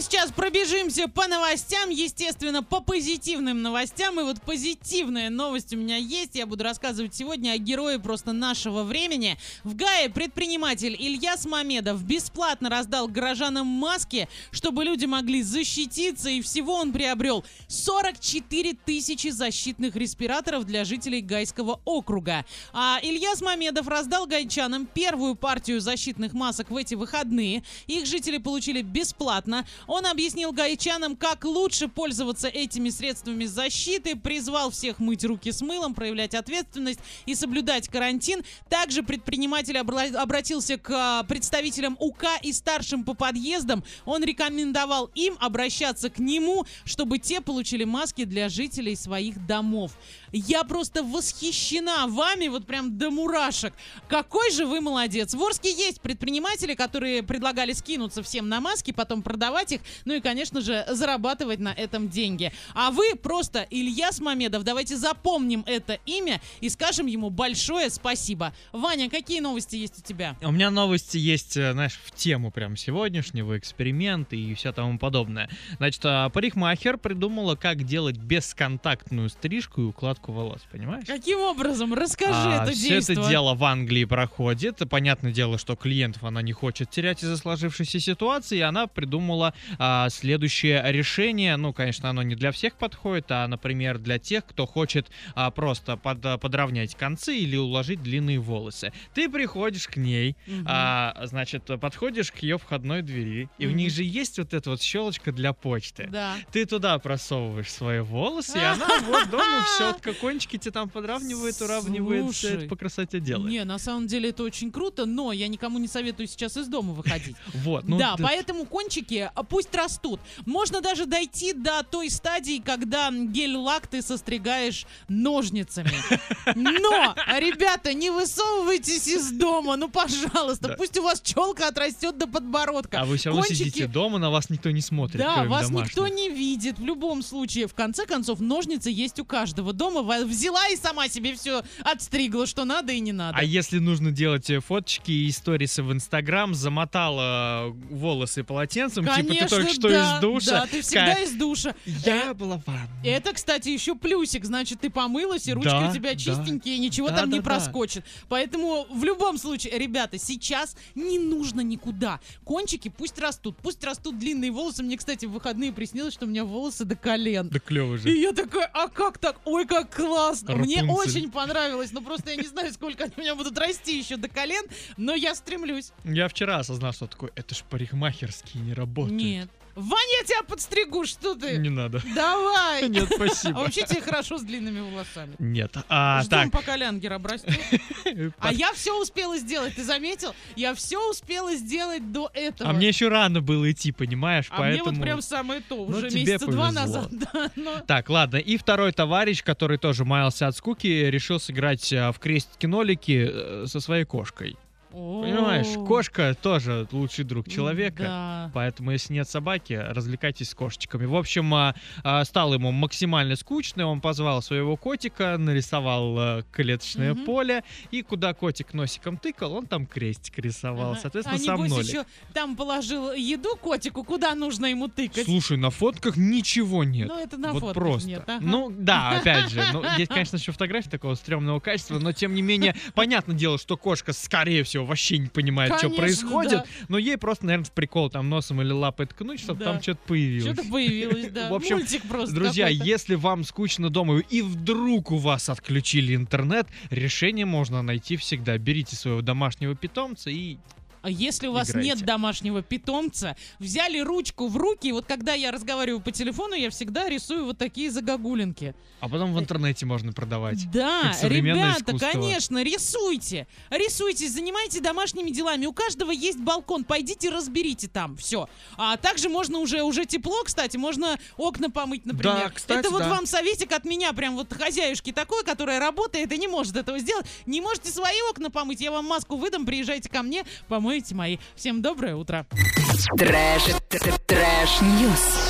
Сейчас пробежимся по новостям, естественно, по позитивным новостям. И вот позитивная новость у меня есть. Я буду рассказывать сегодня о герое просто нашего времени. В Гае предприниматель Ильяс Мамедов бесплатно раздал горожанам маски, чтобы люди могли защититься. И всего он приобрел 44 тысячи защитных респираторов для жителей Гайского округа. А Ильяс Мамедов раздал гайчанам первую партию защитных масок в эти выходные. Их жители получили бесплатно. Он объяснил гайчанам, как лучше пользоваться этими средствами защиты, призвал всех мыть руки с мылом, проявлять ответственность и соблюдать карантин. Также предприниматель обратился к а, представителям УК и старшим по подъездам. Он рекомендовал им обращаться к нему, чтобы те получили маски для жителей своих домов. Я просто восхищена вами, вот прям до мурашек. Какой же вы молодец. В Орске есть предприниматели, которые предлагали скинуться всем на маски, потом продавать их, ну и, конечно же, зарабатывать на этом деньги. А вы просто Ильяс Мамедов. Давайте запомним это имя и скажем ему большое спасибо. Ваня, какие новости есть у тебя? У меня новости есть, э, знаешь, в тему прям сегодняшнего эксперимента и все тому подобное. Значит, а, парикмахер придумала, как делать бесконтактную стрижку и укладку волос, понимаешь? Каким образом? Расскажи а, это все это дело в Англии проходит. Понятное дело, что клиентов она не хочет терять из-за сложившейся ситуации, и она придумала а, следующее решение. Ну, конечно, оно не для всех подходит, а, например, для тех, кто хочет а, просто под, подровнять концы или уложить длинные волосы. Ты приходишь к ней, угу. а, значит, подходишь к ее входной двери, и угу. у них же есть вот эта вот щелочка для почты. Да. Ты туда просовываешь свои волосы, и она вот дома все кончики тебе там подравнивает, уравнивает, все это по красоте делает. Не, на самом деле это очень круто, но я никому не советую сейчас из дома выходить. Вот, ну... Да, поэтому кончики а, пусть растут. Можно даже дойти до той стадии, когда гель-лак ты состригаешь ножницами. Но, ребята, не высовывайтесь из дома, ну, пожалуйста, пусть у вас челка отрастет до подбородка. А вы все равно сидите дома, на вас никто не смотрит. Да, вас никто не видит. В любом случае, в конце концов, ножницы есть у каждого дома взяла и сама себе все отстригла, что надо и не надо. А если нужно делать э, фоточки и историсы в Инстаграм, замотала волосы полотенцем, Конечно, типа ты только что да, из душа. Да, ты всегда из душа. Я была в ванной. Это, кстати, еще плюсик, значит, ты помылась, и ручки да, у тебя чистенькие, да. ничего да, там да, не да. проскочит. Поэтому в любом случае, ребята, сейчас не нужно никуда. Кончики пусть растут, пусть растут длинные волосы. Мне, кстати, в выходные приснилось, что у меня волосы до колен. Да клево же. И я такая, а как так? Ой, как классно. Рапунцель. Мне очень понравилось. Но просто я не знаю, сколько они у меня будут расти еще до колен, но я стремлюсь. Я вчера осознал, что такое, это ж парикмахерские не работают. Нет. Ваня, я тебя подстригу, что ты? Не надо. Давай. Нет, спасибо. А вообще тебе хорошо с длинными волосами. Нет. А, Ждем, так. пока Лянгер обрастет. А я все успела сделать, ты заметил? Я все успела сделать до этого. А мне еще рано было идти, понимаешь? А поэтому... мне вот прям самое то, ну, уже месяца два назад. Да, но... Так, ладно. И второй товарищ, который тоже маялся от скуки, решил сыграть а, в крестики-нолики э, со своей кошкой. Понимаешь, кошка тоже лучший друг человека. Да. Поэтому, если нет собаки, развлекайтесь с кошечками. В общем, а, а, стало ему максимально скучно. Он позвал своего котика, нарисовал а, клеточное угу. поле. И куда котик носиком тыкал, он там крестик рисовал. Ага. Соответственно, а сам нолик. еще там положил еду котику, куда нужно ему тыкать. Слушай, на фотках ничего нет. Ну, это на вот фотках просто. нет. Ага. Ну, да, опять же. Ну, есть, конечно, еще фотографии такого стрёмного качества, но тем не менее, понятное дело, что кошка, скорее всего, вообще не понимает, Конечно, что происходит, да. но ей просто, наверное, в прикол там носом или лапой ткнуть, чтобы да. там что-то появилось. Что-то появилось, да. В общем, Мультик просто друзья, если вам скучно дома и вдруг у вас отключили интернет, решение можно найти всегда. Берите своего домашнего питомца и если у вас Играйте. нет домашнего питомца, взяли ручку в руки, вот когда я разговариваю по телефону, я всегда рисую вот такие загогулинки. А потом в интернете можно продавать. Да, ребята, искусство. конечно, рисуйте. Рисуйте, занимайтесь домашними делами. У каждого есть балкон, пойдите разберите там, все. А также можно уже, уже тепло, кстати, можно окна помыть, например. Да, кстати, Это вот да. вам советик от меня, прям вот хозяюшки такой, которая работает и не может этого сделать. Не можете свои окна помыть, я вам маску выдам, приезжайте ко мне, помыть помоете мои. Всем доброе утро. Trash, trash news.